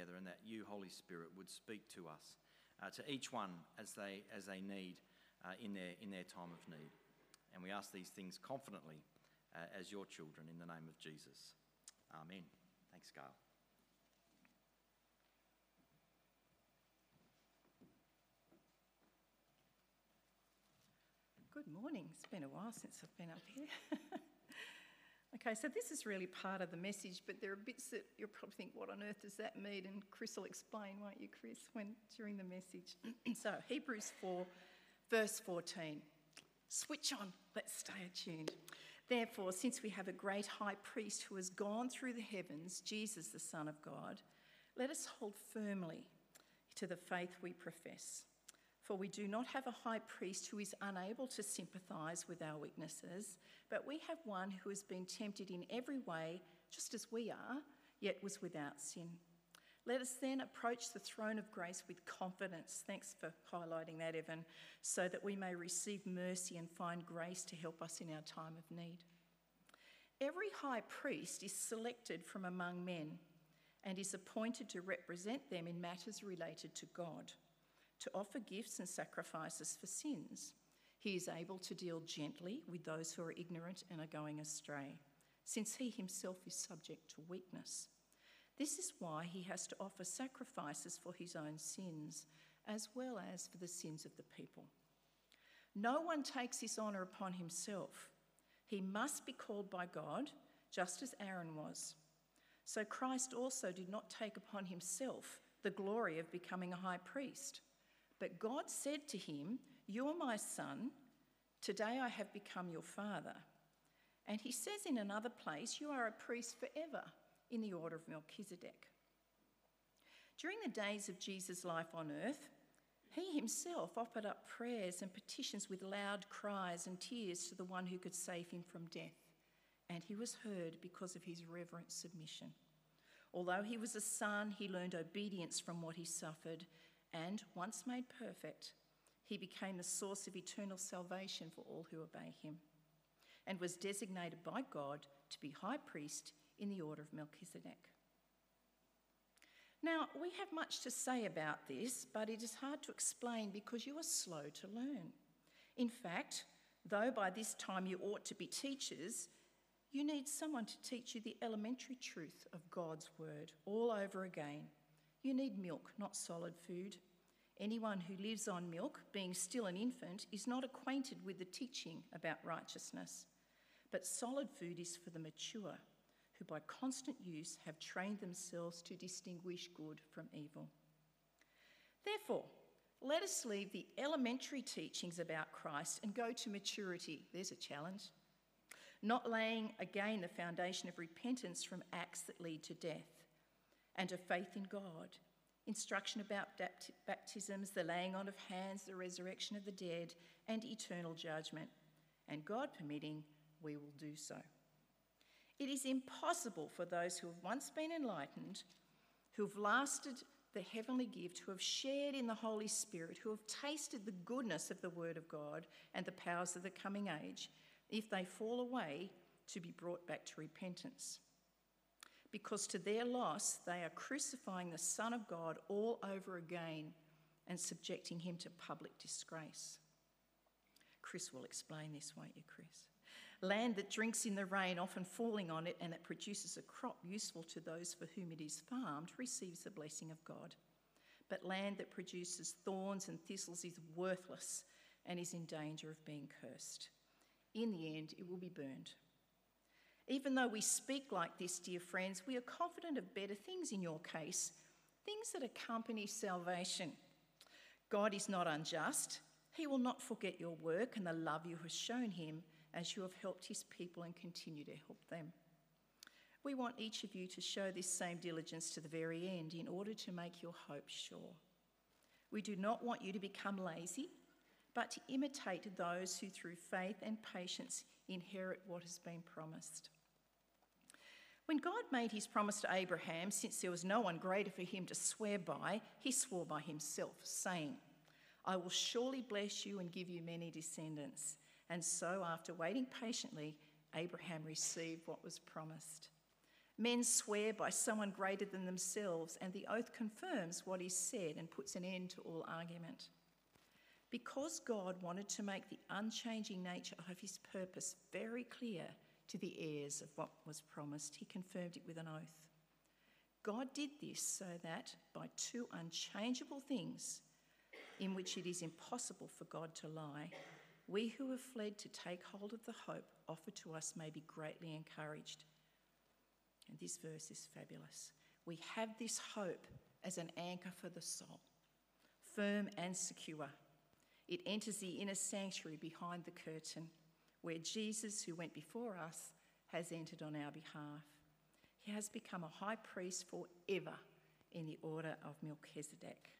together and that you, Holy Spirit, would speak to us, uh, to each one as they, as they need uh, in, their, in their time of need. And we ask these things confidently uh, as your children in the name of Jesus. Amen. Thanks, Gail. Good morning. It's been a while since I've been up here. okay, so this is really part of the message, but there are bits that you'll probably think, what on earth does that mean? And Chris will explain, won't you, Chris, when during the message. so Hebrews 4, verse 14. Switch on, let's stay attuned. Therefore, since we have a great high priest who has gone through the heavens, Jesus, the Son of God, let us hold firmly to the faith we profess. For we do not have a high priest who is unable to sympathize with our weaknesses, but we have one who has been tempted in every way, just as we are, yet was without sin. Let us then approach the throne of grace with confidence. Thanks for highlighting that, Evan, so that we may receive mercy and find grace to help us in our time of need. Every high priest is selected from among men and is appointed to represent them in matters related to God, to offer gifts and sacrifices for sins. He is able to deal gently with those who are ignorant and are going astray, since he himself is subject to weakness. This is why he has to offer sacrifices for his own sins, as well as for the sins of the people. No one takes this honour upon himself. He must be called by God, just as Aaron was. So Christ also did not take upon himself the glory of becoming a high priest. But God said to him, You are my son. Today I have become your father. And he says in another place, You are a priest forever in the order of Melchizedek. During the days of Jesus' life on earth, he himself offered up prayers and petitions with loud cries and tears to the one who could save him from death, and he was heard because of his reverent submission. Although he was a son, he learned obedience from what he suffered, and once made perfect, he became the source of eternal salvation for all who obey him, and was designated by God to be high priest in the order of Melchizedek. Now, we have much to say about this, but it is hard to explain because you are slow to learn. In fact, though by this time you ought to be teachers, you need someone to teach you the elementary truth of God's word all over again. You need milk, not solid food. Anyone who lives on milk, being still an infant, is not acquainted with the teaching about righteousness. But solid food is for the mature who by constant use have trained themselves to distinguish good from evil. Therefore, let us leave the elementary teachings about Christ and go to maturity. There's a challenge. Not laying again the foundation of repentance from acts that lead to death and of faith in God, instruction about baptisms, the laying on of hands, the resurrection of the dead, and eternal judgment. And God permitting, we will do so. It is impossible for those who have once been enlightened, who have lasted the heavenly gift, who have shared in the Holy Spirit, who have tasted the goodness of the Word of God and the powers of the coming age, if they fall away, to be brought back to repentance. Because to their loss, they are crucifying the Son of God all over again and subjecting him to public disgrace. Chris will explain this, won't you, Chris? land that drinks in the rain, often falling on it, and that produces a crop useful to those for whom it is farmed, receives the blessing of God. But land that produces thorns and thistles is worthless and is in danger of being cursed. In the end, it will be burned. Even though we speak like this, dear friends, we are confident of better things in your case, things that accompany salvation. God is not unjust. He will not forget your work and the love you have shown him as you have helped his people and continue to help them. We want each of you to show this same diligence to the very end in order to make your hope sure. We do not want you to become lazy, but to imitate those who through faith and patience inherit what has been promised. When God made his promise to Abraham, since there was no one greater for him to swear by, he swore by himself, saying, I will surely bless you and give you many descendants. And so, after waiting patiently, Abraham received what was promised. Men swear by someone greater than themselves, and the oath confirms what is said and puts an end to all argument. Because God wanted to make the unchanging nature of his purpose very clear to the heirs of what was promised, he confirmed it with an oath. God did this so that by two unchangeable things, in which it is impossible for God to lie, we who have fled to take hold of the hope offered to us may be greatly encouraged. And this verse is fabulous. We have this hope as an anchor for the soul, firm and secure. It enters the inner sanctuary behind the curtain, where Jesus, who went before us, has entered on our behalf. He has become a high priest forever in the order of Melchizedek.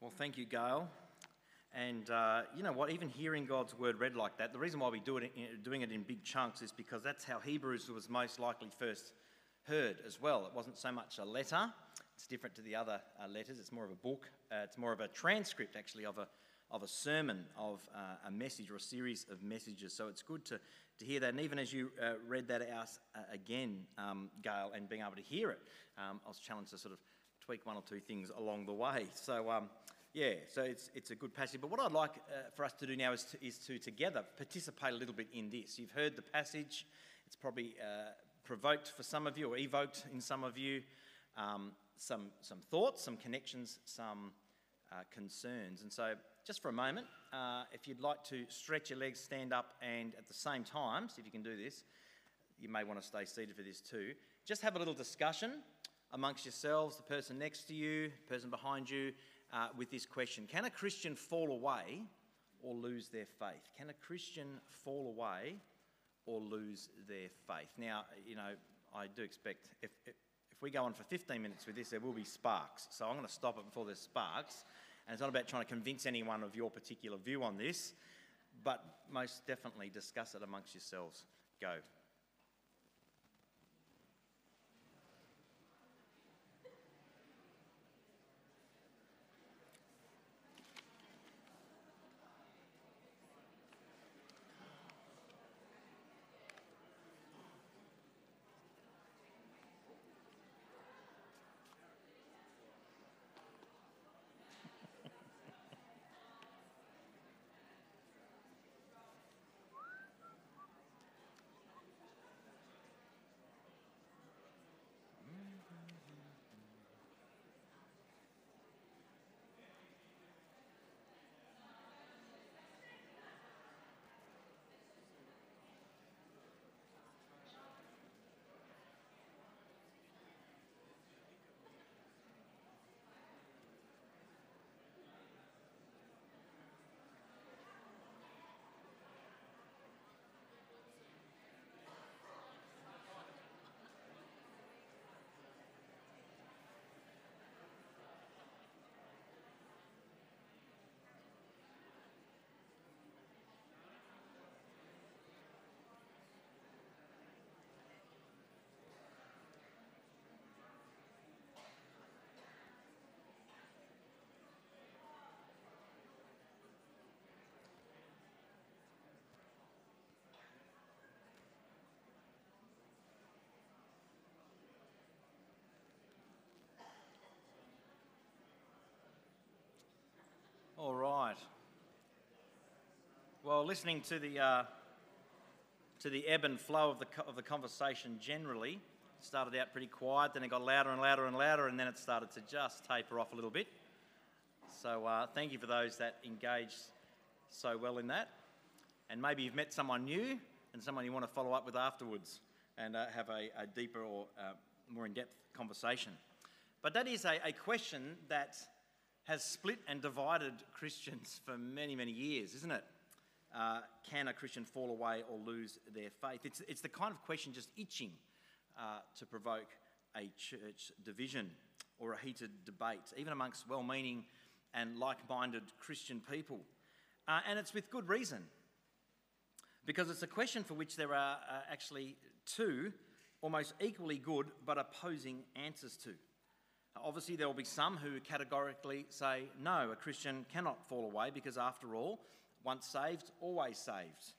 Well, thank you, Gail. And uh, you know what? Even hearing God's word read like that, the reason why we do it, doing it in big chunks is because that's how Hebrews was most likely first heard as well. It wasn't so much a letter; it's different to the other uh, letters. It's more of a book. Uh, it's more of a transcript, actually, of a of a sermon, of uh, a message or a series of messages. So it's good to to hear that. And even as you uh, read that out uh, again, um, Gail, and being able to hear it, um, I was challenged to sort of tweak one or two things along the way. So. Um, yeah, so it's, it's a good passage. But what I'd like uh, for us to do now is to, is to together participate a little bit in this. You've heard the passage, it's probably provoked for some of you or evoked in some of you um, some, some thoughts, some connections, some uh, concerns. And so, just for a moment, uh, if you'd like to stretch your legs, stand up, and at the same time, see if you can do this, you may want to stay seated for this too. Just have a little discussion amongst yourselves, the person next to you, the person behind you uh, with this question Can a Christian fall away or lose their faith? Can a Christian fall away or lose their faith? Now, you know, I do expect if, if, if we go on for 15 minutes with this, there will be sparks. So I'm going to stop it before there's sparks. And it's not about trying to convince anyone of your particular view on this, but most definitely discuss it amongst yourselves. Go. All right. Well, listening to the uh, to the ebb and flow of the of the conversation generally, it started out pretty quiet, then it got louder and louder and louder, and then it started to just taper off a little bit. So uh, thank you for those that engaged so well in that, and maybe you've met someone new and someone you want to follow up with afterwards and uh, have a, a, deeper or uh, more in-depth conversation. But that is a, a question that has split and divided Christians for many, many years, isn't it? Uh, can a Christian fall away or lose their faith? It's, it's the kind of question just itching uh, to provoke a church division or a heated debate, even amongst well meaning and like minded Christian people. Uh, and it's with good reason, because it's a question for which there are uh, actually two almost equally good but opposing answers to. Obviously, there will be some who categorically say, no, a Christian cannot fall away because, after all, once saved, always saved.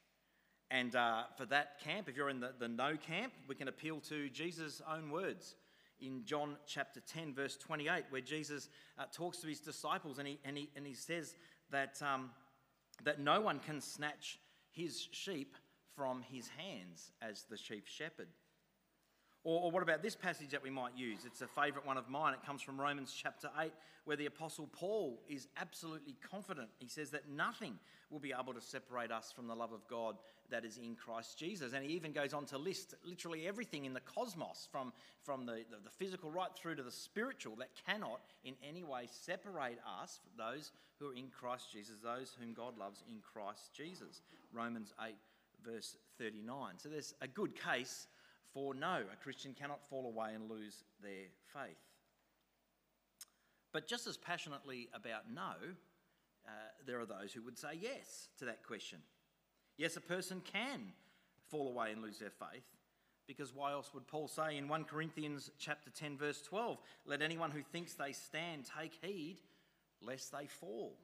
And uh, for that camp, if you're in the, the no camp, we can appeal to Jesus' own words in John chapter 10, verse 28, where Jesus uh, talks to his disciples and he, and he, and he says that, um, that no one can snatch his sheep from his hands as the chief shepherd. Or, or, what about this passage that we might use? It's a favourite one of mine. It comes from Romans chapter 8, where the Apostle Paul is absolutely confident. He says that nothing will be able to separate us from the love of God that is in Christ Jesus. And he even goes on to list literally everything in the cosmos, from, from the, the, the physical right through to the spiritual, that cannot in any way separate us those who are in Christ Jesus, those whom God loves in Christ Jesus. Romans 8, verse 39. So there's a good case for no, a Christian cannot fall away and lose their faith. But just as passionately about no, uh, there are those who would say yes to that question. Yes, a person can fall away and lose their faith, because why else would Paul say in 1 Corinthians chapter 10 verse 12, let anyone who thinks they stand take heed lest they fall.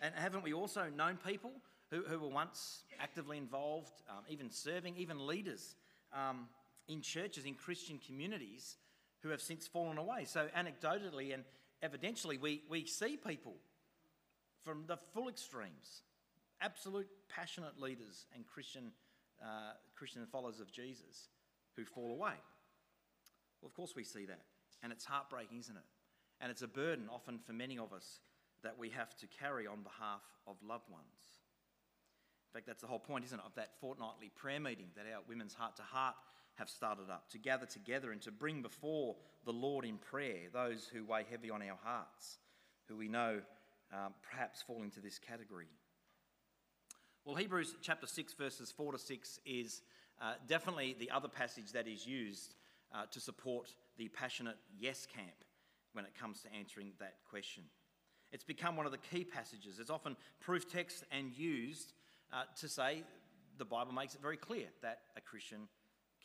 And haven't we also known people who, who were once actively involved, um, even serving, even leaders um, in churches, in Christian communities, who have since fallen away. So, anecdotally and evidentially, we, we see people from the full extremes, absolute passionate leaders and Christian, uh, Christian followers of Jesus who fall away. Well, of course, we see that. And it's heartbreaking, isn't it? And it's a burden often for many of us that we have to carry on behalf of loved ones. Fact, that's the whole point, isn't it, of that fortnightly prayer meeting that our Women's Heart to Heart have started up to gather together and to bring before the Lord in prayer those who weigh heavy on our hearts, who we know um, perhaps fall into this category. Well, Hebrews chapter 6, verses 4 to 6 is uh, definitely the other passage that is used uh, to support the passionate yes camp when it comes to answering that question. It's become one of the key passages. It's often proof text and used uh, to say the Bible makes it very clear that a Christian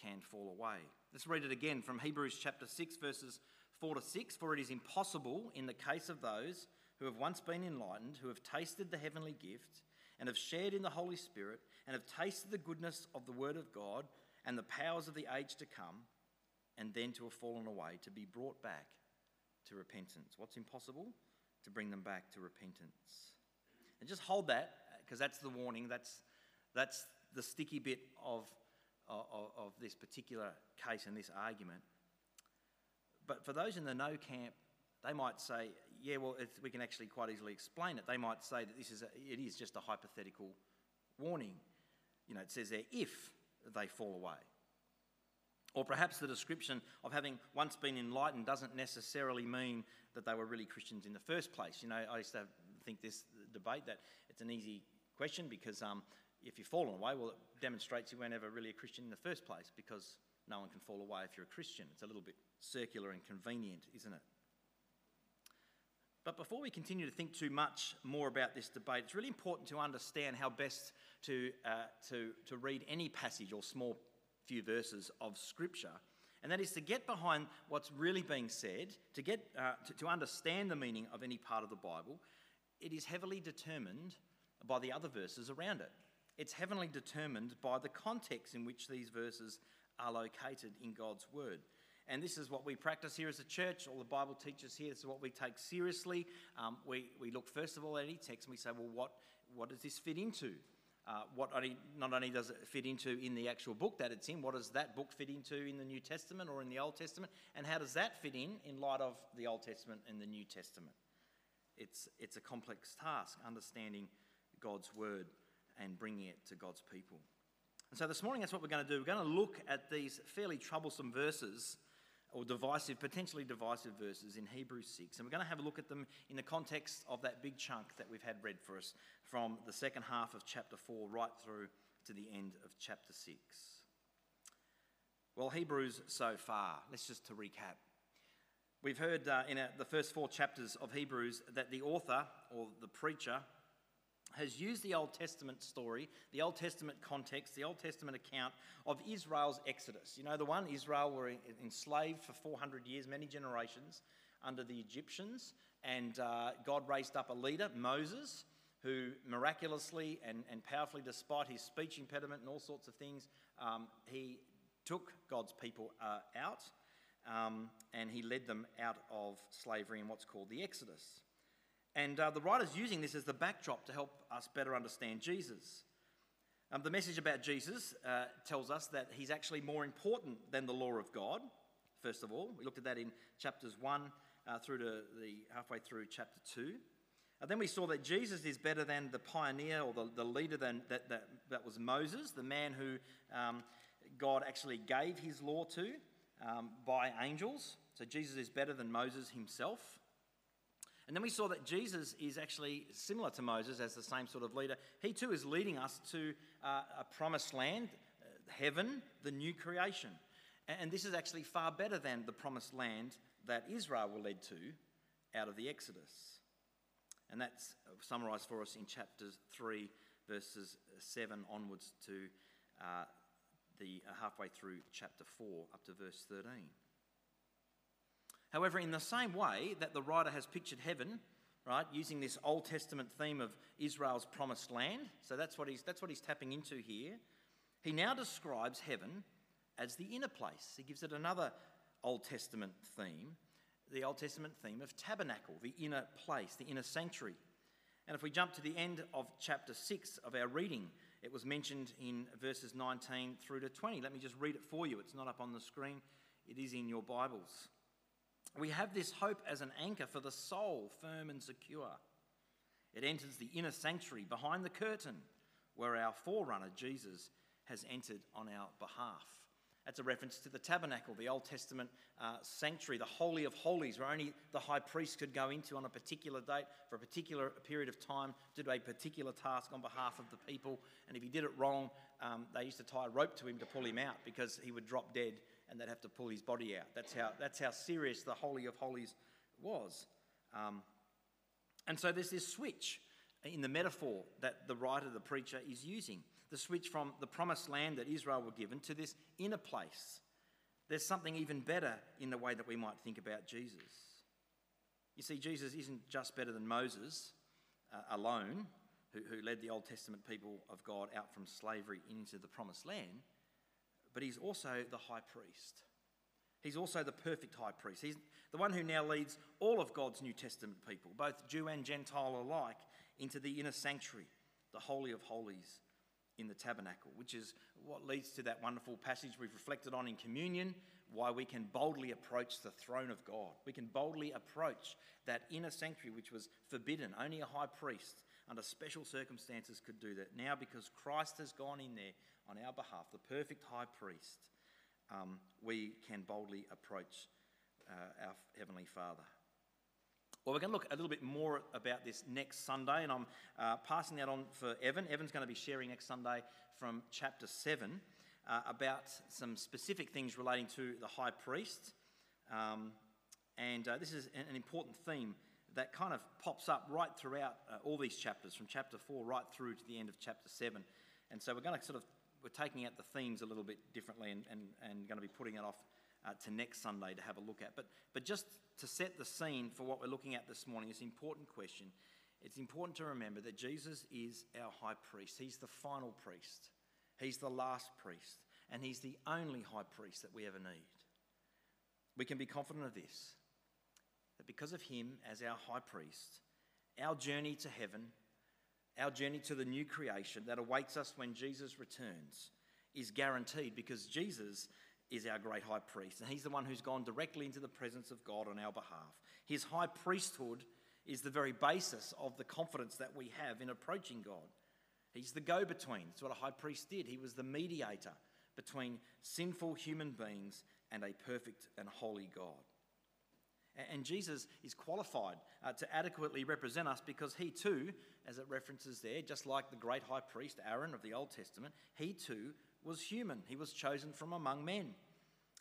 can fall away. Let's read it again from Hebrews chapter 6, verses 4 to 6. For it is impossible in the case of those who have once been enlightened, who have tasted the heavenly gift, and have shared in the Holy Spirit, and have tasted the goodness of the Word of God and the powers of the age to come, and then to have fallen away, to be brought back to repentance. What's impossible? To bring them back to repentance. And just hold that, because that's the warning, that's, that's the sticky bit of, of, of this particular case and this argument. But for those in the no camp, they might say, yeah, well, we can actually quite easily explain it. They might say that this is a, it is just a hypothetical warning. You know, it says there if they fall away. Or perhaps the description of having once been enlightened doesn't necessarily mean that they were really Christians in the first place. You know, I used to think this debate that it's an easy question because um, if you've fallen away, well, it demonstrates you weren't ever really a Christian in the first place because no one can fall away if you're a Christian. It's a little bit circular and convenient, isn't it? But before we continue to think too much more about this debate, it's really important to understand how best to, uh, to, to read any passage or small few verses of Scripture. And that is to get behind what's really being said, to, get, uh, to, to understand the meaning of any part of the Bible. It is heavily determined by the other verses around it. It's heavily determined by the context in which these verses are located in God's Word. And this is what we practice here as a church. All the Bible teaches here. This is what we take seriously. Um, we, we look first of all at any text and we say, well, what, what does this fit into? Uh, what only, not only does it fit into in the actual book that it's in, what does that book fit into in the New Testament or in the Old Testament? And how does that fit in in light of the Old Testament and the New Testament? It's, it's a complex task, understanding God's word and bringing it to God's people. And so this morning, that's what we're going to do. We're going to look at these fairly troublesome verses or divisive, potentially divisive verses in Hebrews 6. And we're going to have a look at them in the context of that big chunk that we've had read for us from the second half of chapter 4 right through to the end of chapter 6. Well, Hebrews so far, let's just to recap. We've heard uh, in the first four chapters of Hebrews that the author or the preacher has used the Old Testament story, the Old Testament context, the Old Testament account of Israel's exodus. You know, the one Israel were enslaved for 400 years, many generations, under the Egyptians, and uh, God raised up a leader, Moses, who miraculously and, and powerfully, despite his speech impediment and all sorts of things, um, he took God's people uh, out um, and he led them out of slavery in what's called the Exodus. And uh, the writer's using this as the backdrop to help us better understand Jesus. Um, the message about Jesus uh, tells us that he's actually more important than the law of God, first of all. We looked at that in chapters 1 uh, through to the halfway through chapter 2. And then we saw that Jesus is better than the pioneer or the, the leader than, that, that, that was Moses, the man who um, God actually gave his law to um, by angels. So Jesus is better than Moses himself. And then we saw that Jesus is actually similar to Moses as the same sort of leader. He too is leading us to uh, a promised land, uh, heaven, the new creation. And this is actually far better than the promised land that Israel were led to out of the Exodus. And that's summarised for us in chapters 3, verses 7 onwards to uh, the uh, halfway through chapter 4 up to verse 13. However, in the same way that the writer has pictured heaven, right, using this Old Testament theme of Israel's promised land, so that's what he's, that's what he's tapping into here, he now describes heaven as the inner place. He gives it another Old Testament theme, the Old Testament theme of tabernacle, the inner place, the inner sanctuary. And if we jump to the end of chapter 6 of our reading, it was mentioned in verses 19 through to 20. Let me just read it for you. It's not up on the screen, it is in your Bibles. We have this hope as an anchor for the soul, firm and secure. It enters the inner sanctuary behind the curtain where our forerunner, Jesus, has entered on our behalf. That's a reference to the tabernacle, the Old Testament uh, sanctuary, the Holy of Holies, where only the high priest could go into on a particular date for a particular period of time to do a particular task on behalf of the people. And if he did it wrong, um, they used to tie a rope to him to pull him out because he would drop dead and they'd have to pull his body out. That's how, that's how serious the Holy of Holies was. Um, and so there's this switch in the metaphor that the writer, the preacher, is using the switch from the promised land that Israel were given to this inner place. There's something even better in the way that we might think about Jesus. You see, Jesus isn't just better than Moses uh, alone, who, who led the Old Testament people of God out from slavery into the promised land, but he's also the high priest. He's also the perfect high priest. He's the one who now leads all of God's New Testament people, both Jew and Gentile alike, into the inner sanctuary, the Holy of Holies, in the tabernacle, which is what leads to that wonderful passage we've reflected on in communion, why we can boldly approach the throne of God. We can boldly approach that inner sanctuary, which was forbidden. Only a high priest, under special circumstances, could do that. Now, because Christ has gone in there on our behalf, the perfect high priest, um, we can boldly approach uh, our Heavenly Father. Well, we're going to look a little bit more about this next Sunday, and I'm uh, passing that on for Evan. Evan's going to be sharing next Sunday from chapter 7 uh, about some specific things relating to the high priest. Um, and uh, this is an important theme that kind of pops up right throughout uh, all these chapters, from chapter 4 right through to the end of chapter 7. And so we're going to sort of, we're taking out the themes a little bit differently and, and, and going to be putting it off uh, to next Sunday to have a look at. But, but just to set the scene for what we're looking at this morning, it's an important question. It's important to remember that Jesus is our high priest. He's the final priest, he's the last priest, and he's the only high priest that we ever need. We can be confident of this that because of him as our high priest, our journey to heaven, our journey to the new creation that awaits us when Jesus returns, is guaranteed because Jesus is our great high priest, and he's the one who's gone directly into the presence of God on our behalf. His high priesthood is the very basis of the confidence that we have in approaching God. He's the go between. That's what a high priest did. He was the mediator between sinful human beings and a perfect and holy God. And Jesus is qualified uh, to adequately represent us because he too, as it references there, just like the great high priest Aaron of the Old Testament, he too was human. He was chosen from among men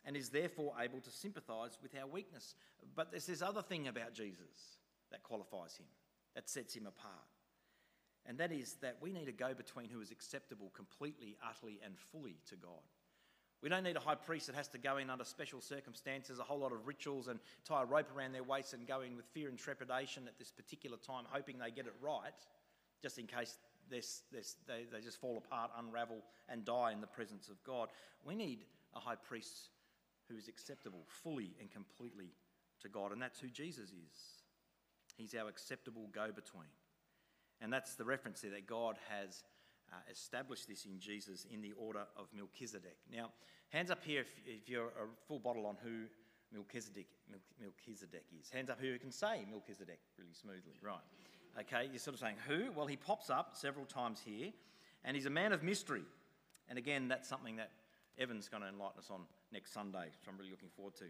and is therefore able to sympathize with our weakness. But there's this other thing about Jesus that qualifies him, that sets him apart. And that is that we need a go between who is acceptable completely, utterly, and fully to God. We don't need a high priest that has to go in under special circumstances, a whole lot of rituals, and tie a rope around their waist and go in with fear and trepidation at this particular time, hoping they get it right, just in case they, they just fall apart, unravel, and die in the presence of God. We need a high priest who is acceptable fully and completely to God, and that's who Jesus is. He's our acceptable go between. And that's the reference there that God has uh, established this in Jesus in the order of Melchizedek. Now, hands up here if, if you're a full bottle on who Melchizedek, Melchizedek is. Hands up who can say Melchizedek really smoothly. Right. Okay, you're sort of saying who? Well, he pops up several times here, and he's a man of mystery. And again, that's something that Evan's going to enlighten us on next Sunday, which I'm really looking forward to.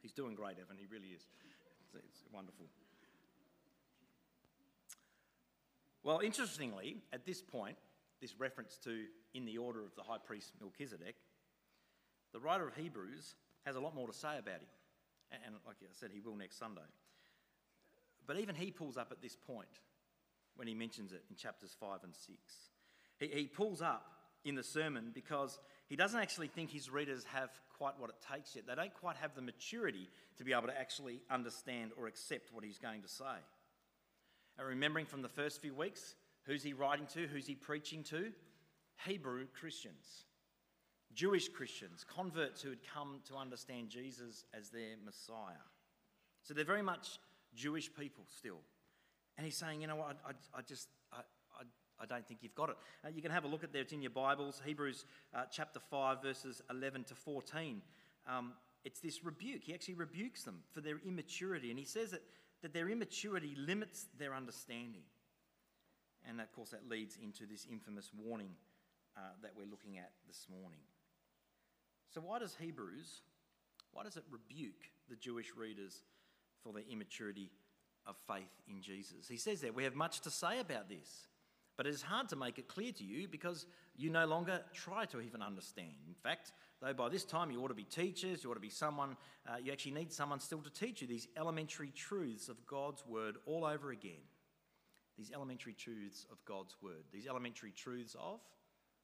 He's doing great, Evan, he really is. It's, it's wonderful. Well, interestingly, at this point, this reference to in the order of the high priest Melchizedek, the writer of Hebrews has a lot more to say about him. And like I said, he will next Sunday. But even he pulls up at this point when he mentions it in chapters 5 and 6. He, he pulls up in the sermon because he doesn't actually think his readers have quite what it takes yet. They don't quite have the maturity to be able to actually understand or accept what he's going to say. And remembering from the first few weeks, who's he writing to? Who's he preaching to? Hebrew Christians, Jewish Christians, converts who had come to understand Jesus as their Messiah. So they're very much Jewish people still. And he's saying, you know what, I, I, I just, I, I, I, don't think you've got it. Uh, you can have a look at there, it's in your Bibles, Hebrews uh, chapter 5, verses 11 to 14. Um, it's this rebuke. He actually rebukes them for their immaturity. And he says that that their immaturity limits their understanding. And of course, that leads into this infamous warning uh, that we're looking at this morning. So, why does Hebrews, why does it rebuke the Jewish readers for their immaturity of faith in Jesus? He says there, we have much to say about this, but it is hard to make it clear to you because you no longer try to even understand. In fact, Though by this time you ought to be teachers, you ought to be someone, uh, you actually need someone still to teach you these elementary truths of God's word all over again. These elementary truths of God's word. These elementary truths of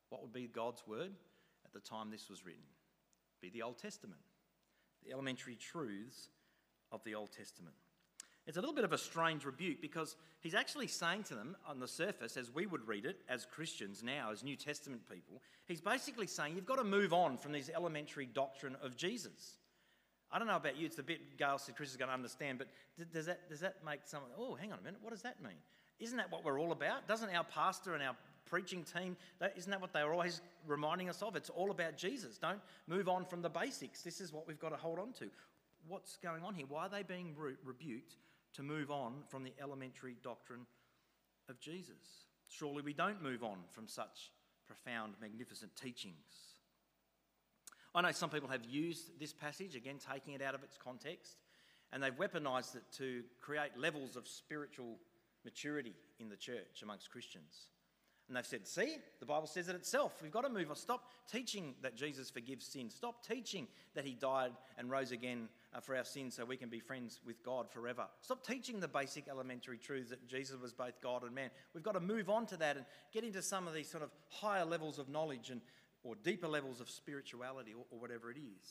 what would be God's word at the time this was written? Be the Old Testament. The elementary truths of the Old Testament. It's a little bit of a strange rebuke because he's actually saying to them on the surface, as we would read it as Christians now, as New Testament people, he's basically saying you've got to move on from this elementary doctrine of Jesus. I don't know about you, it's a bit Gail said Chris is going to understand, but does that, does that make someone, oh, hang on a minute, what does that mean? Isn't that what we're all about? Doesn't our pastor and our preaching team, that, isn't that what they're always reminding us of? It's all about Jesus. Don't move on from the basics. This is what we've got to hold on to. What's going on here? Why are they being re- rebuked to move on from the elementary doctrine of Jesus. Surely we don't move on from such profound, magnificent teachings. I know some people have used this passage, again, taking it out of its context, and they've weaponized it to create levels of spiritual maturity in the church amongst Christians. And they've said, see, the Bible says it itself. We've got to move on. Stop teaching that Jesus forgives sin. Stop teaching that he died and rose again uh, for our sins so we can be friends with God forever. Stop teaching the basic elementary truths that Jesus was both God and man. We've got to move on to that and get into some of these sort of higher levels of knowledge and or deeper levels of spirituality or, or whatever it is.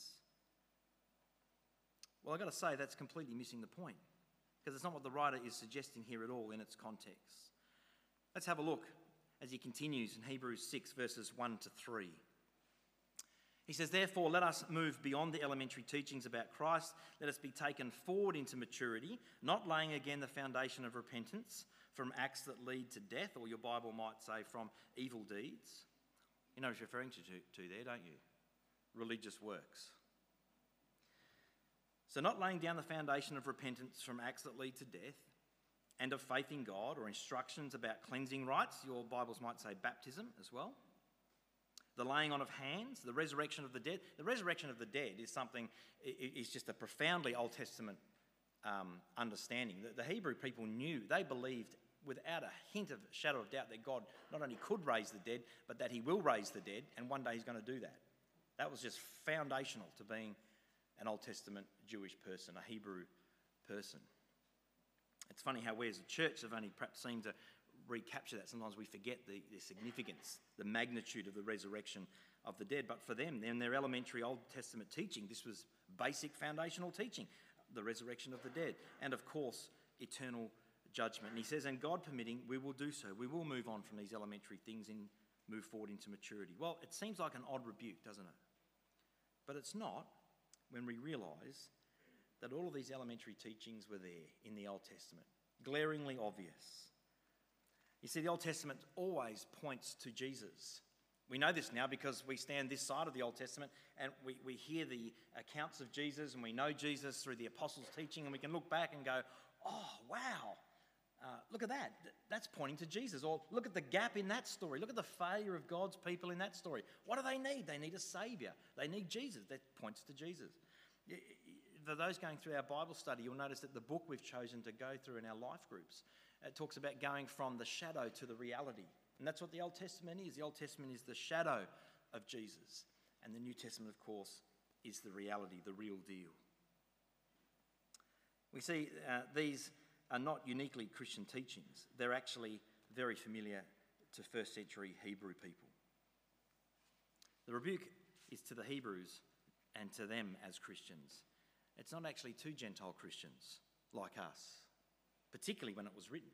Well, I've got to say that's completely missing the point because it's not what the writer is suggesting here at all in its context. Let's have a look as he continues in Hebrews 6, verses 1 to 3. He says, Therefore, let us move beyond the elementary teachings about Christ. Let us be taken forward into maturity, not laying again the foundation of repentance from acts that lead to death, or your Bible might say from evil deeds. You know what he's referring to, to there, don't you? Religious works. So, not laying down the foundation of repentance from acts that lead to death, and of faith in God, or instructions about cleansing rites. Your Bibles might say baptism as well. The laying on of hands, the resurrection of the dead. The resurrection of the dead is something, is just a profoundly Old Testament um, understanding. The, the Hebrew people knew, they believed without a hint of shadow of doubt that God not only could raise the dead, but that He will raise the dead, and one day He's going to do that. That was just foundational to being an Old Testament Jewish person, a Hebrew person. It's funny how we as a church have only perhaps seemed to recapture that. Sometimes we forget the, the significance, the magnitude of the resurrection of the dead. But for them, in their elementary Old Testament teaching, this was basic foundational teaching the resurrection of the dead, and of course, eternal judgment. And he says, and God permitting, we will do so. We will move on from these elementary things and move forward into maturity. Well, it seems like an odd rebuke, doesn't it? But it's not when we realise that all of these elementary teachings were there in the Old Testament, glaringly obvious. You see, the Old Testament always points to Jesus. We know this now because we stand this side of the Old Testament and we, we hear the accounts of Jesus and we know Jesus through the apostles' teaching and we can look back and go, oh, wow, uh, look at that. That's pointing to Jesus. Or look at the gap in that story. Look at the failure of God's people in that story. What do they need? They need a Saviour. They need Jesus. That points to Jesus. For those going through our Bible study, you'll notice that the book we've chosen to go through in our life groups it talks about going from the shadow to the reality. And that's what the Old Testament is. The Old Testament is the shadow of Jesus. And the New Testament, of course, is the reality, the real deal. We see uh, these are not uniquely Christian teachings, they're actually very familiar to first century Hebrew people. The rebuke is to the Hebrews and to them as Christians. It's not actually to Gentile Christians like us, particularly when it was written.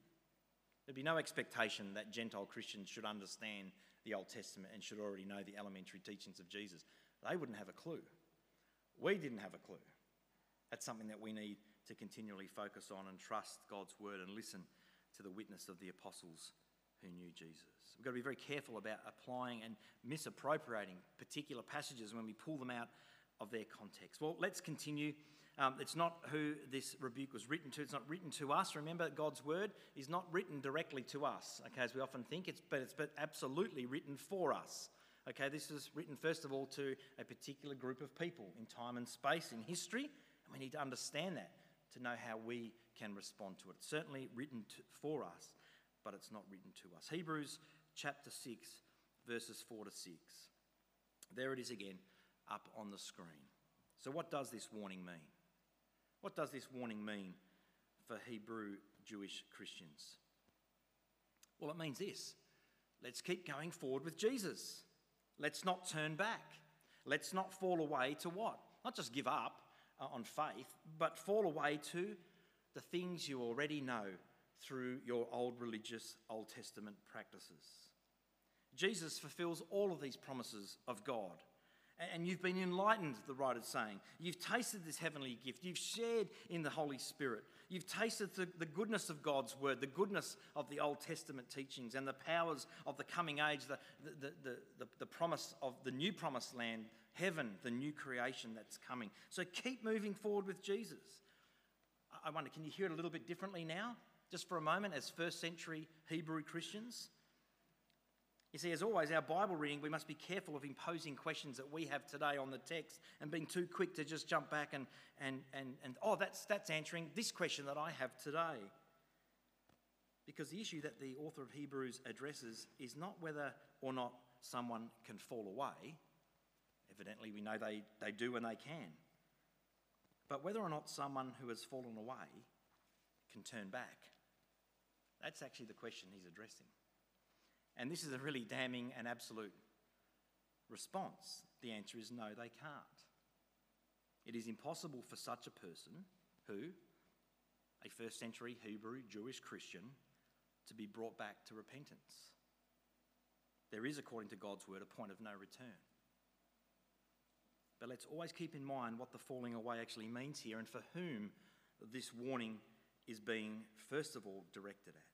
There'd be no expectation that Gentile Christians should understand the Old Testament and should already know the elementary teachings of Jesus. They wouldn't have a clue. We didn't have a clue. That's something that we need to continually focus on and trust God's word and listen to the witness of the apostles who knew Jesus. We've got to be very careful about applying and misappropriating particular passages when we pull them out of their context. Well, let's continue um, it's not who this rebuke was written to. It's not written to us. Remember, God's word is not written directly to us, okay, as we often think, it's, but it's but absolutely written for us. Okay, this is written first of all to a particular group of people in time and space, in history, and we need to understand that to know how we can respond to it. It's certainly written to, for us, but it's not written to us. Hebrews chapter 6, verses 4 to 6. There it is again, up on the screen. So, what does this warning mean? What does this warning mean for Hebrew Jewish Christians? Well, it means this let's keep going forward with Jesus. Let's not turn back. Let's not fall away to what? Not just give up uh, on faith, but fall away to the things you already know through your old religious Old Testament practices. Jesus fulfills all of these promises of God and you've been enlightened, the writer's saying. You've tasted this heavenly gift. You've shared in the Holy Spirit. You've tasted the, goodness of God's word, the goodness of the Old Testament teachings, and the powers of the coming age, the, the, the, the, the promise of the new promised land, heaven, the new creation that's coming. So keep moving forward with Jesus. I wonder, can you hear it a little bit differently now? Just for a moment, as first century Hebrew Christians? You see, as always, our Bible reading, we must be careful of imposing questions that we have today on the text and being too quick to just jump back and, and, and, and oh, that's, that's answering this question that I have today. Because the issue that the author of Hebrews addresses is not whether or not someone can fall away. Evidently, we know they, they do and they can. But whether or not someone who has fallen away can turn back. That's actually the question he's addressing. And this is a really damning and absolute response. The answer is no, they can't. It is impossible for such a person who, a first century Hebrew Jewish Christian, to be brought back to repentance. There is, according to God's word, a point of no return. But let's always keep in mind what the falling away actually means here and for whom this warning is being, first of all, directed at.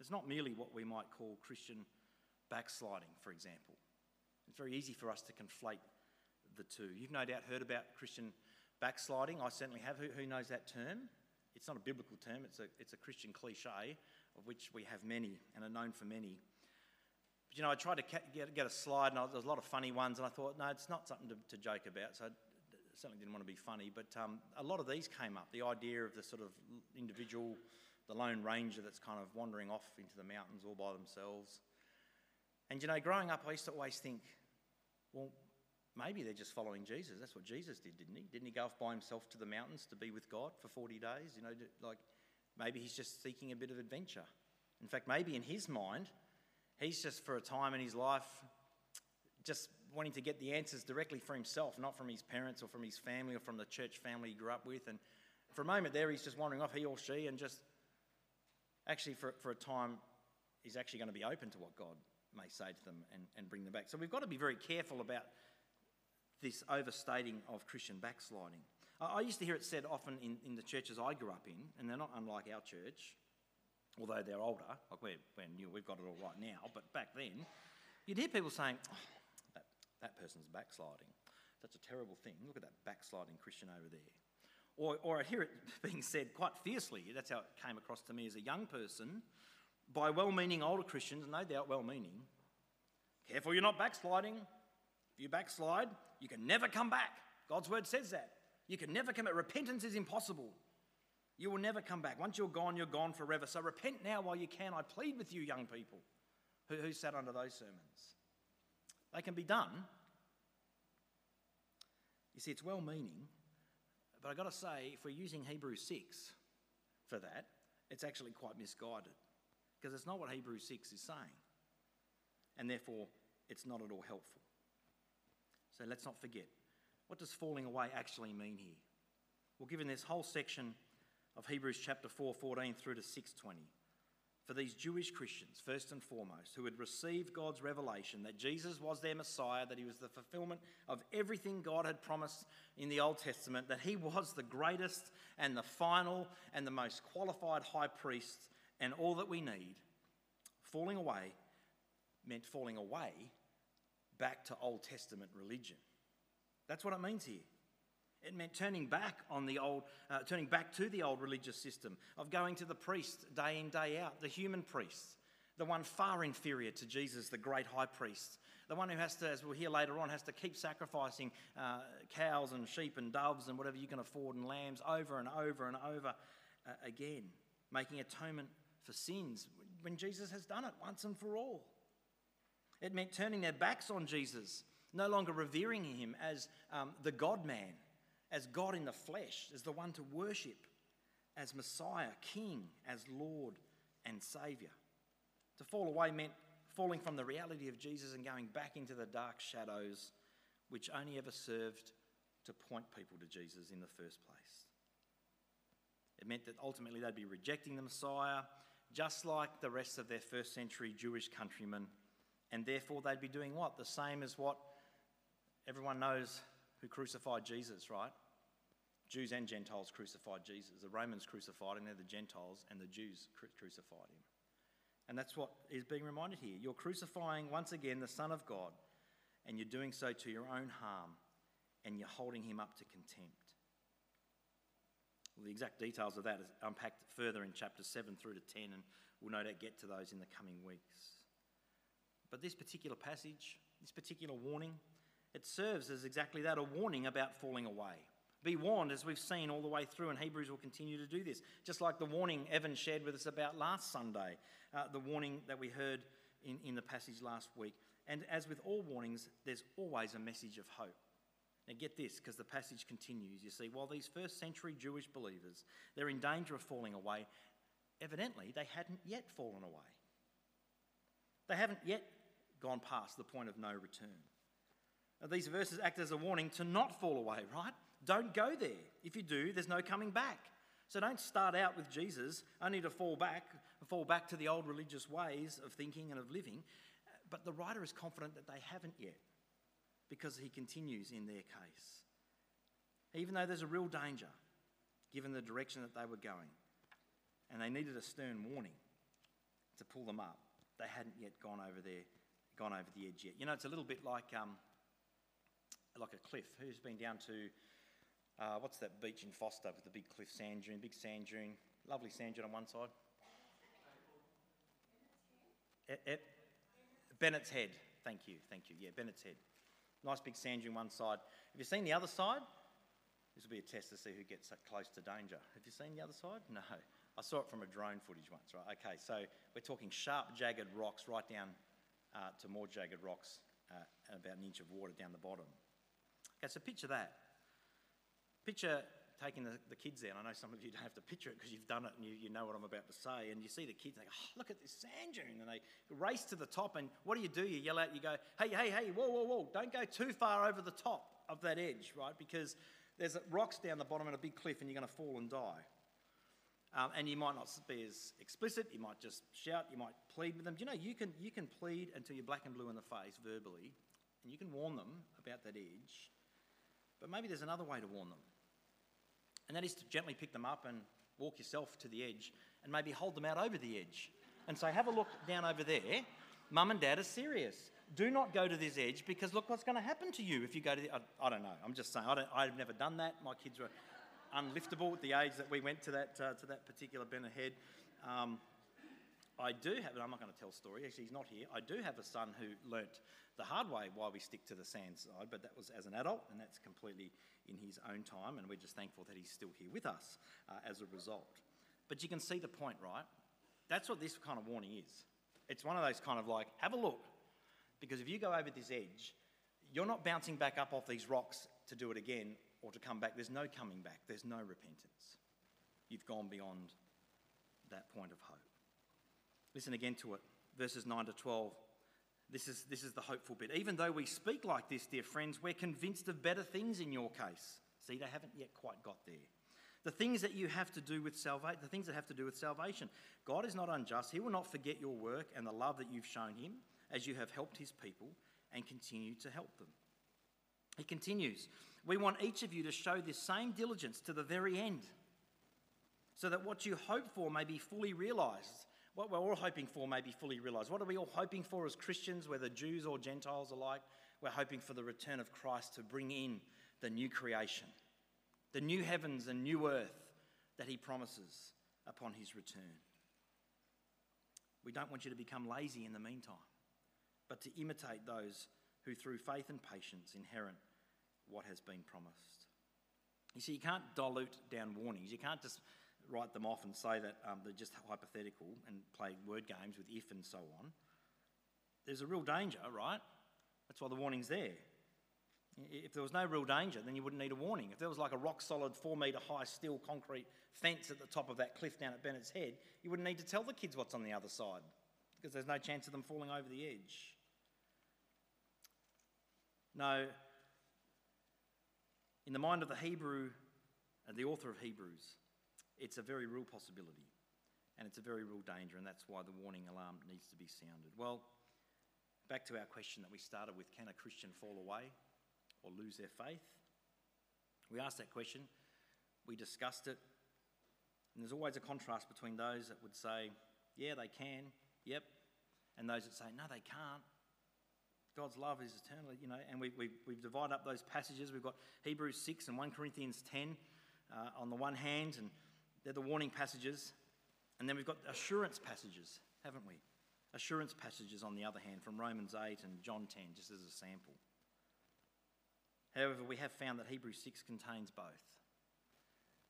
It's not merely what we might call Christian backsliding, for example. It's very easy for us to conflate the two. You've no doubt heard about Christian backsliding. I certainly have. Who, who knows that term? It's not a biblical term, it's a, it's a Christian cliche, of which we have many and are known for many. But you know, I tried to get, get a slide, and I, there was a lot of funny ones, and I thought, no, it's not something to, to joke about, so I certainly didn't want to be funny. But um, a lot of these came up the idea of the sort of individual the lone ranger that's kind of wandering off into the mountains all by themselves. And you know, growing up, I used to always think, well, maybe they're just following Jesus. That's what Jesus did, didn't he? Didn't he go off by himself to the mountains to be with God for 40 days? You know, like maybe he's just seeking a bit of adventure. In fact, maybe in his mind, he's just for a time in his life just wanting to get the answers directly for himself, not from his parents or from his family or from the church family he grew up with. And for a moment there, he's just wandering off, he or she, and just actually, for, for a time, he's actually going to be open to what God may say to them and, and bring them back. So we've got to be very careful about this overstating of Christian backsliding. I, I used to hear it said often in, in the churches I grew up in, and they're not unlike our church, although they're older. Like we're, we're new, we've got it all right now, but back then, you'd hear people saying, oh, that, that person's backsliding. That's a terrible thing. Look at that backsliding Christian over there. Or, or I'd hear it being said quite fiercely. That's how it came across to me as a young person by well meaning older Christians, no doubt well meaning. Careful you're not backsliding. If you backslide, you can never come back. God's word says that. You can never come back. Repentance is impossible. You will never come back. Once you're gone, you're gone forever. So repent now while you can. I plead with you, young people who, who sat under those sermons. They can be done. You see, it's well meaning, but I've got to say, if we're using Hebrews 6 for that, it's actually quite misguided because it's not what Hebrews 6 is saying. And therefore, it's not at all helpful. So let's not forget. What does falling away actually mean here? Well, given this whole section of Hebrews chapter 4, 14 through to 620, for these Jewish Christians, first and foremost, who had received God's revelation that Jesus was their Messiah, that he was the fulfillment of everything God had promised in the Old Testament, that he was the greatest and the final and the most qualified high priest and all that we need, falling away meant falling away back to Old Testament religion. That's what it means here. It meant turning back on the old, uh, turning back to the old religious system of going to the priest day in, day out, the human priest, the one far inferior to Jesus, the great high priest, the one who has to, as we'll hear later on, has to keep sacrificing uh, cows and sheep and doves and whatever you can afford and lambs over and over and over uh, again, making atonement for sins when Jesus has done it once and for all. It meant turning their backs on Jesus, no longer revering him as um, the God man, as God in the flesh, as the one to worship, as Messiah, King, as Lord and Saviour. To fall away meant falling from the reality of Jesus and going back into the dark shadows which only ever served to point people to Jesus in the first place. It meant that ultimately they'd be rejecting the Messiah, just like the rest of their first century Jewish countrymen, and therefore they'd be doing what? The same as what everyone knows who crucified Jesus, right? Jews and Gentiles crucified Jesus. The Romans crucified him, they're the Gentiles, and the Jews crucified him. And that's what is being reminded here. You're crucifying once again the Son of God, and you're doing so to your own harm, and you're holding him up to contempt. Well, the exact details of that is unpacked further in chapter 7 through to 10, and we'll no doubt get to those in the coming weeks. But this particular passage, this particular warning, it serves as exactly that a warning about falling away. Be warned, as we've seen all the way through, and Hebrews will continue to do this. Just like the warning Evan shared with us about last Sunday, uh, the warning that we heard in, in the passage last week. And as with all warnings, there's always a message of hope. Now, get this, because the passage continues. You see, while these first century Jewish believers, they're in danger of falling away, evidently they hadn't yet fallen away. They haven't yet gone past the point of no return. These verses act as a warning to not fall away, right? Don't go there. If you do, there's no coming back. So don't start out with Jesus only to fall back, fall back to the old religious ways of thinking and of living. But the writer is confident that they haven't yet because he continues in their case. Even though there's a real danger, given the direction that they were going, and they needed a stern warning to pull them up, they hadn't yet gone over there, gone over the edge yet. You know, it's a little bit like um, like a cliff. Who's been down to uh, what's that beach in Foster with the big cliff sand dune, big sand dune, lovely sand dune on one side? It, Bennett's Head. Thank you, thank you. Yeah, Bennett's Head. Nice big sand dune one side. Have you seen the other side? This will be a test to see who gets close to danger. Have you seen the other side? No. I saw it from a drone footage once, right? Okay, so we're talking sharp, jagged rocks right down uh, to more jagged rocks uh, and about an inch of water down the bottom. Okay, so picture that. Picture taking the, the kids out. I know some of you don't have to picture it because you've done it and you, you know what I'm about to say. And you see the kids, they go, oh, look at this sand dune. And they race to the top. And what do you do? You yell out, you go, hey, hey, hey, whoa, whoa, whoa. Don't go too far over the top of that edge, right? Because there's rocks down the bottom and a big cliff and you're going to fall and die. Um, and you might not be as explicit, you might just shout, you might plead with them. Do you know you can, you can plead until you're black and blue in the face verbally, and you can warn them about that edge, but maybe there's another way to warn them. And that is to gently pick them up and walk yourself to the edge and maybe hold them out over the edge and say, Have a look down over there. Mum and dad are serious. Do not go to this edge because look what's going to happen to you if you go to the. I, I don't know. I'm just saying. I I've never done that. My kids were unliftable at the age that we went to that, uh, to that particular Bennett Head. Um, I do have, and I'm not going to tell a story, actually, he's not here. I do have a son who learnt the hard way why we stick to the sand side, but that was as an adult, and that's completely in his own time, and we're just thankful that he's still here with us uh, as a result. But you can see the point, right? That's what this kind of warning is. It's one of those kind of like, have a look, because if you go over this edge, you're not bouncing back up off these rocks to do it again or to come back. There's no coming back, there's no repentance. You've gone beyond that point of hope. Listen again to it, verses 9 to 12. This is, this is the hopeful bit. Even though we speak like this, dear friends, we're convinced of better things in your case. See, they haven't yet quite got there. The things that you have to do with salvation, the things that have to do with salvation. God is not unjust. He will not forget your work and the love that you've shown him as you have helped his people and continue to help them. He continues, We want each of you to show this same diligence to the very end, so that what you hope for may be fully realized what we're all hoping for may be fully realized. What are we all hoping for as Christians, whether Jews or Gentiles alike? We're hoping for the return of Christ to bring in the new creation, the new heavens and new earth that he promises upon his return. We don't want you to become lazy in the meantime, but to imitate those who, through faith and patience, inherit what has been promised. You see, you can't dilute down warnings. You can't just write them off and say that um, they're just hypothetical and play word games with if and so on. There's a real danger, right? That's why the warning's there. If there was no real danger, then you wouldn't need a warning. If there was like a rock solid, four metre high steel concrete fence at the top of that cliff down at Bennett's Head, you wouldn't need to tell the kids what's on the other side because there's no chance of them falling over the edge. No, in the mind of the Hebrew, and uh, the author of Hebrews, it's a very real possibility and it's a very real danger, and that's why the warning alarm needs to be sounded. Well, back to our question that we started with can a Christian fall away or lose their faith? We asked that question, we discussed it, and there's always a contrast between those that would say, yeah, they can, yep, and those that say, no, they can't. God's love is eternal, you know, and we, we, we've divided up those passages. We've got Hebrews 6 and 1 Corinthians 10 uh, on the one hand, and they're the warning passages. And then we've got assurance passages, haven't we? Assurance passages, on the other hand, from Romans 8 and John 10, just as a sample. However, we have found that Hebrews 6 contains both.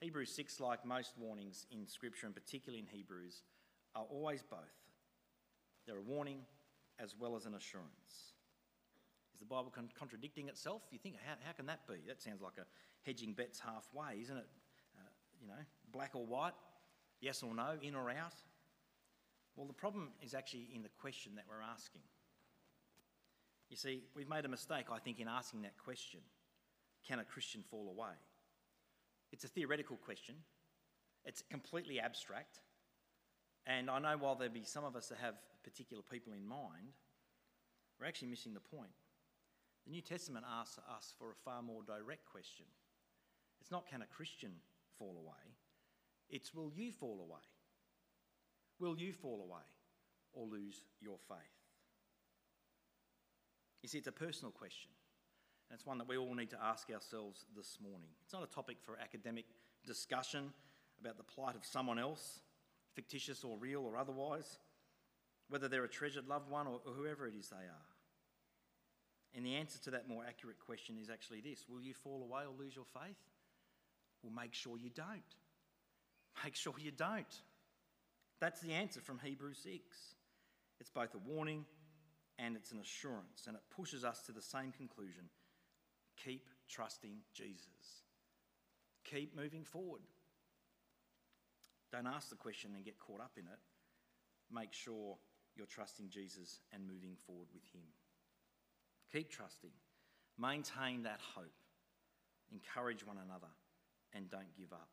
Hebrews 6, like most warnings in Scripture, and particularly in Hebrews, are always both. They're a warning as well as an assurance. Is the Bible con- contradicting itself? You think, how, how can that be? That sounds like a hedging bets halfway, isn't it? You know, black or white, yes or no, in or out? Well, the problem is actually in the question that we're asking. You see, we've made a mistake, I think, in asking that question Can a Christian fall away? It's a theoretical question, it's completely abstract. And I know while there be some of us that have particular people in mind, we're actually missing the point. The New Testament asks us for a far more direct question. It's not can a Christian fall away, it's will you fall away? Will you fall away or lose your faith? You see, it's a personal question. And it's one that we all need to ask ourselves this morning. It's not a topic for academic discussion about the plight of someone else, fictitious or real or otherwise, whether they're a treasured loved one or, whoever it is they are. And the answer to that more accurate question is actually this Will you fall away or lose your faith? Well, make sure you don't. Make sure you don't. That's the answer from Hebrews 6. It's both a warning and it's an assurance, and it pushes us to the same conclusion keep trusting Jesus. keep moving forward. Don't ask the question and get caught up in it. Make sure you're trusting Jesus and moving forward with Him. Keep trusting. Maintain that hope. Encourage one another and don't give up.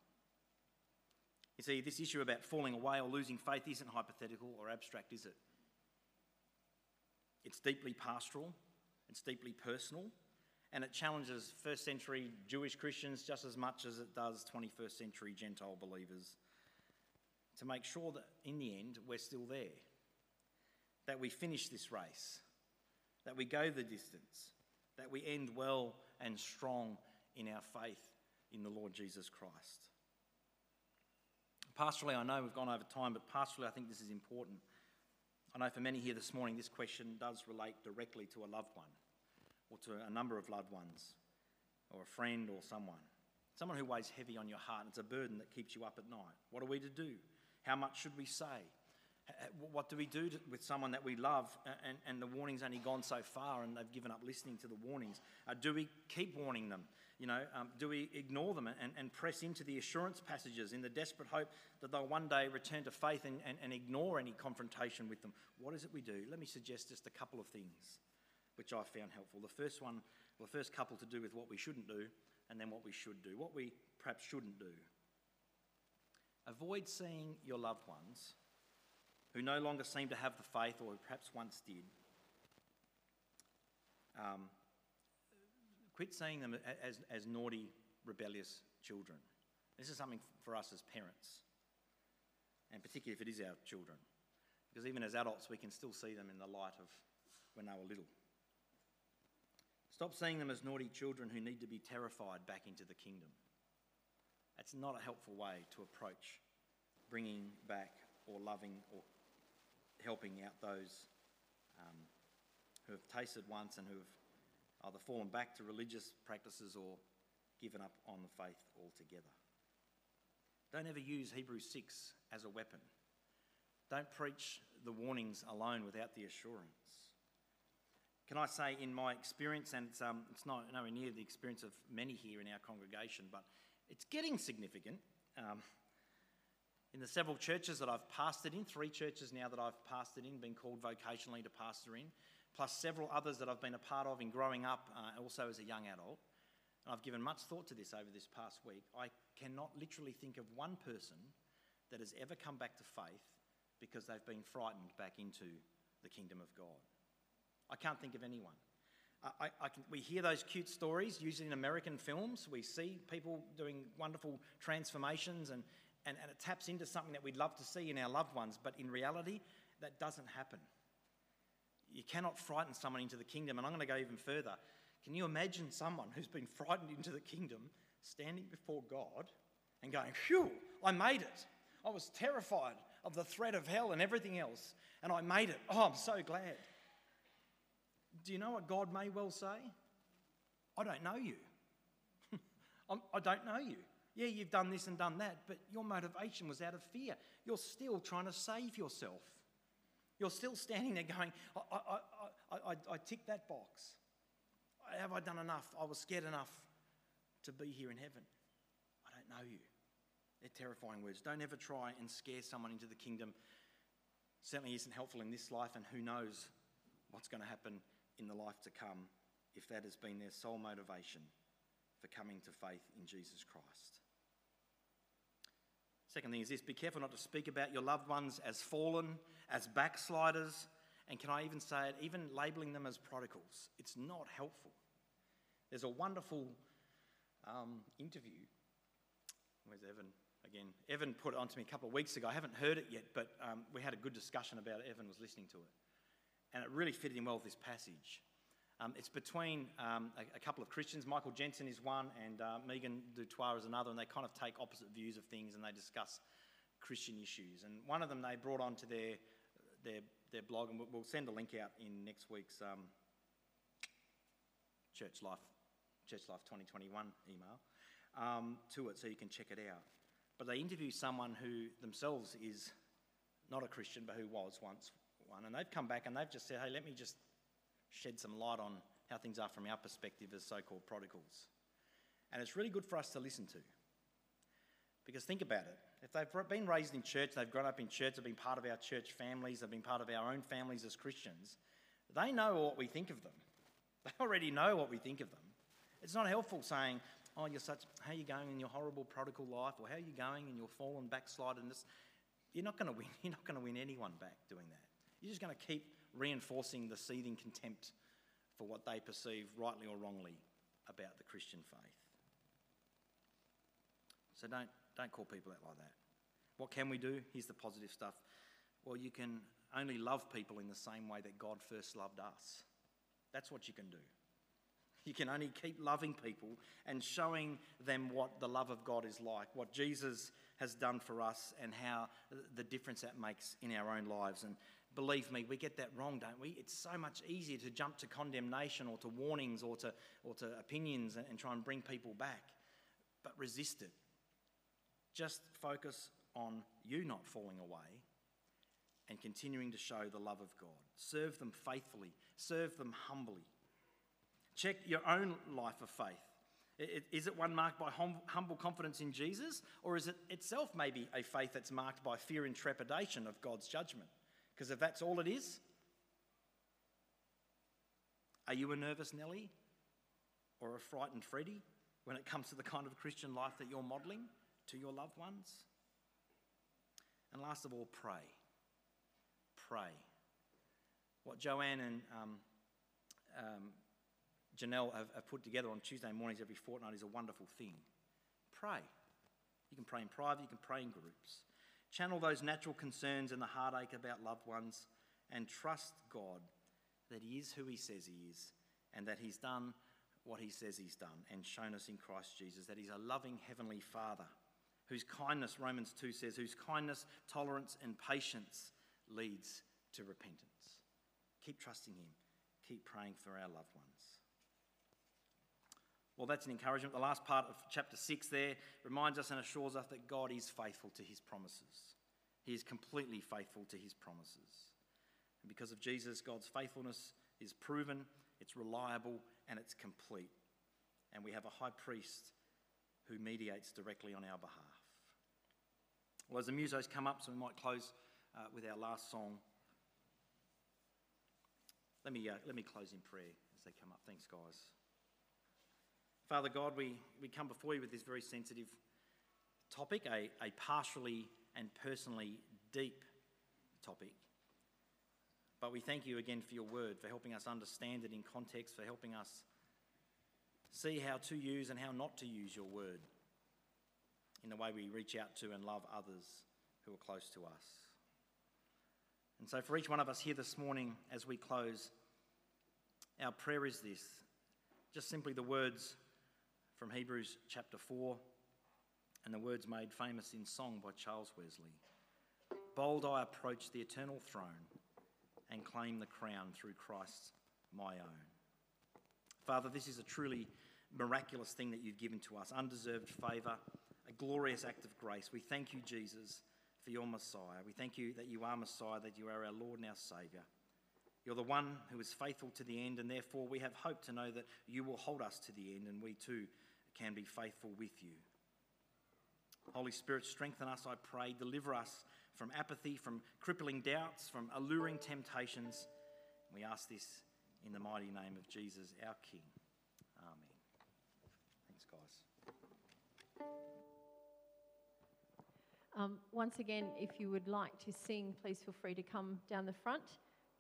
You see, this issue about falling away or losing faith isn't hypothetical or abstract, is it? It's deeply pastoral, it's deeply personal, and it challenges first century Jewish Christians just as much as it does 21st century Gentile believers to make sure that in the end we're still there, that we finish this race, that we go the distance, that we end well and strong in our faith in the Lord Jesus Christ. Pastorally, I know we've gone over time, but pastorally, I think this is important. I know for many here this morning, this question does relate directly to a loved one or to a number of loved ones or a friend or someone. Someone who weighs heavy on your heart and it's a burden that keeps you up at night. What are we to do? How much should we say? What do we do to, with someone that we love and, and the warning's only gone so far and they've given up listening to the warnings? Uh, do we keep warning them? You know, um, do we ignore them and, and press into the assurance passages in the desperate hope that they'll one day return to faith and, and, and ignore any confrontation with them? What is it we do? Let me suggest just a couple of things which I found helpful. The first one, well, the first couple to do with what we shouldn't do, and then what we should do. What we perhaps shouldn't do. Avoid seeing your loved ones who no longer seem to have the faith or who perhaps once did. Um, quit seeing them as, as naughty, rebellious children. This is something for us as parents, and particularly if it is our children. Because even as adults, we can still see them in the light of when they were little. Stop seeing them as naughty children who need to be terrified back into the kingdom. That's not a helpful way to approach bringing back or loving or helping out those um, who have tasted once and who have either fallen back to religious practices or given up on the faith altogether. Don't ever use Hebrews 6 as a weapon. Don't preach the warnings alone without the assurance. Can I say, in my experience, and it's, um, it's not nowhere near the experience of many here in our congregation, but it's getting significant. Um, in the several churches that I've pastored in, three churches now that I've pastored in, been called vocationally to pastor in, plus several others that I've been a part of in growing up, uh, also as a young adult. And I've given much thought to this over this past week. I cannot literally think of one person that has ever come back to faith because they've been frightened back into the kingdom of God. I can't think of anyone. I, I can, we hear those cute stories, usually in American films. We see people doing wonderful transformations and, and, and it taps into something that we'd love to see in our loved ones, but in reality, that doesn't happen. You cannot frighten someone into the kingdom, and I'm going to go even further. Can you imagine someone who's been frightened into the kingdom standing before God and going, Phew, I made it. I was terrified of the threat of hell and everything else, and I made it. Oh, I'm so glad. Do you know what God may well say? I don't know you. I don't know you. Yeah, you've done this and done that, but your motivation was out of fear. You're still trying to save yourself. You're still standing there going, I, I, I, I, I ticked that box. Have I done enough? I was scared enough to be here in heaven. I don't know you. They're terrifying words. Don't ever try and scare someone into the kingdom. Certainly isn't helpful in this life, and who knows what's going to happen in the life to come if that has been their sole motivation for coming to faith in Jesus Christ. Second thing is this be careful not to speak about your loved ones as fallen, as backsliders, and can I even say it, even labeling them as prodigals. It's not helpful. There's a wonderful um, interview. Where's Evan? Again, Evan put it on to me a couple of weeks ago. I haven't heard it yet, but um, we had a good discussion about it. Evan was listening to it. And it really fitted in well with this passage. Um, it's between um, a, a, couple of Christians. Michael Jensen is one, and uh, Megan du Toit is another, and they kind of take opposite views of things and they discuss Christian issues. And one of them they brought onto their, their, their blog, and we'll send a link out in next week's um, Church Life Church Life 2021 email um, to it so you can check it out. But they interview someone who themselves is not a Christian, but who was once one, and they've come back and they've just said, hey, let me just shed some light on how things are from our perspective as so called prodigals. And it's really good for us to listen to. Because think about it. If they've been raised in church, they've grown up in church, they've been part of our church families, they've been part of our own families as Christians, they know what we think of them. They already know what we think of them. It's not helpful saying, oh, you're such, how are you going in your horrible prodigal life, or how are you going in your fallen backsliderness? You're not going to win. You're not going to win anyone back doing that. You're just going to keep reinforcing the seething contempt for what they perceive, rightly or wrongly, about the Christian faith. So don't, don't call people out like that. What can we do? Here's the positive stuff. Well, you can only love people in the same way that God first loved us. That's what you can do. You can only keep loving people and showing them what the love of God is like, what Jesus has done for us, and how the difference that makes in our own lives. And believe me, we get that wrong, don't we? It's so much easier to jump to condemnation or to warnings or to, or to opinions and, and try and bring people back. But resist it. Just focus on you not falling away and continuing to show the love of God. Serve them faithfully, serve them humbly. Check your own life of faith. Is it one marked by humble confidence in Jesus, or is it itself maybe a faith that's marked by fear and trepidation of God's judgment? Because if that's all it is, are you a nervous Nelly or a frightened Freddie when it comes to the kind of Christian life that you're modelling to your loved ones? And last of all, pray pray. What Joanne and um, um, Janelle have, have put together on Tuesday mornings every fortnight is a wonderful thing. Pray. You can pray in private, you can pray in groups. Channel those natural concerns and the heartache about loved ones and trust God that He is who He says He is and that He's done what He says He's done and shown us in Christ Jesus, that He's a loving Heavenly Father whose kindness, Romans 2 says, whose kindness, tolerance, and patience leads to repentance. Keep trusting Him. Keep praying for our loved ones. Well, that's an encouragement. The last part of chapter 6 there reminds us and assures us that God is faithful to His promises. He is completely faithful to His promises. And because of Jesus, God's faithfulness is proven, it's reliable, and it's complete. And we have a high priest who mediates directly on our behalf. Well, as the musos come up, so we might close uh, with our last song. Let me, uh, let me close in prayer as they come up. Thanks, guys. Father God, we, we come before you with this very sensitive topic, a, a partially and personally deep topic. But we thank you again for your word, for helping us understand it in context, for helping us see how to use and how not to use your word in the way we reach out to and love others who are close to us. And so, for each one of us here this morning, as we close, our prayer is this just simply the words from Hebrews chapter 4 and the words made famous in song by Charles Wesley Bold I approach the eternal throne and claim the crown through Christ my own. Father, this is a truly miraculous thing that you've given to us, undeserved favour, a glorious act of grace. We thank you, Jesus for your Messiah. We thank you that you are Messiah, that you are our Lord and our Saviour. You're the one who is faithful to the end, and therefore we have hope to know that you will hold us to the end, and we too can be faithful with you. Holy Spirit, strengthen us, I pray. Deliver us from apathy, from crippling doubts, from alluring temptations. We ask this in the mighty name of Jesus, our King. Amen. Thanks, guys. Um, once again, if you would like to sing, please feel free to come down the front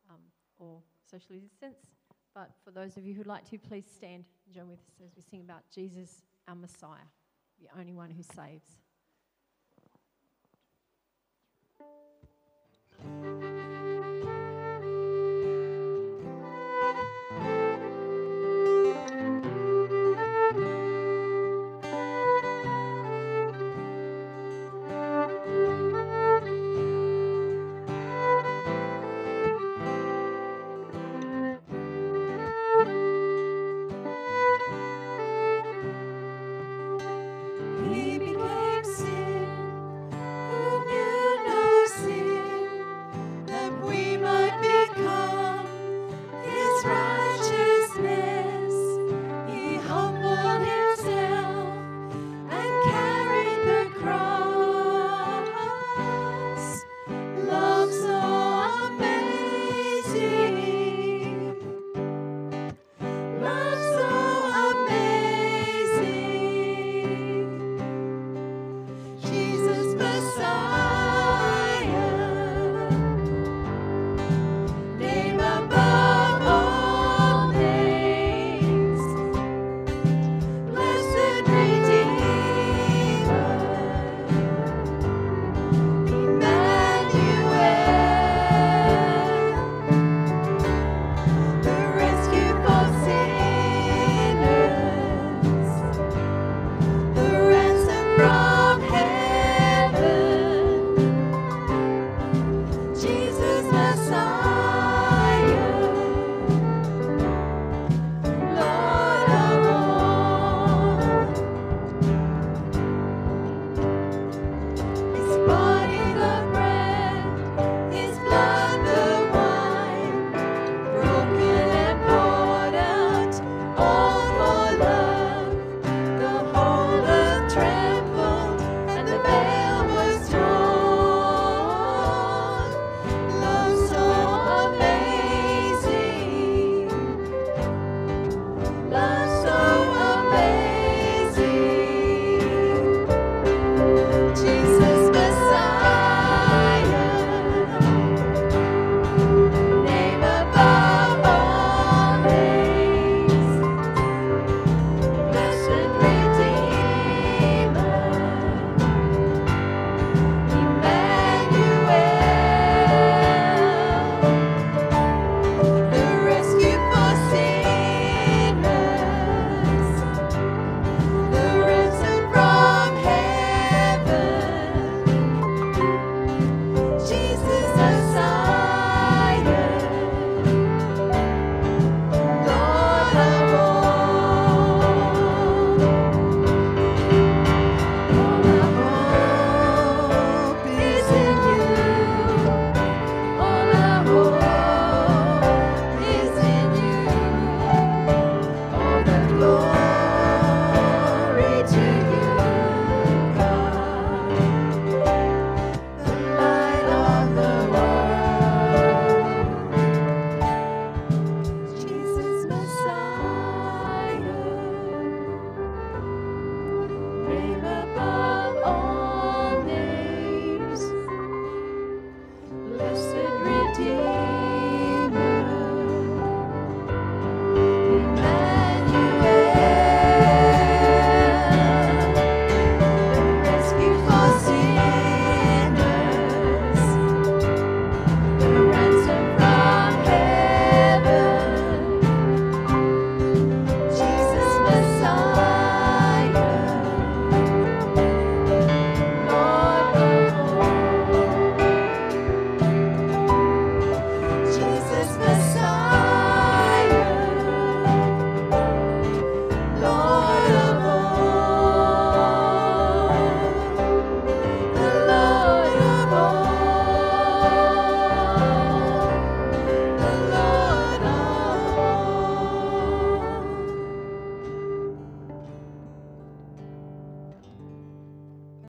um, or socially distance. But for those of you who'd like to, please stand and join with us as we sing about Jesus, our Messiah, the only one who saves.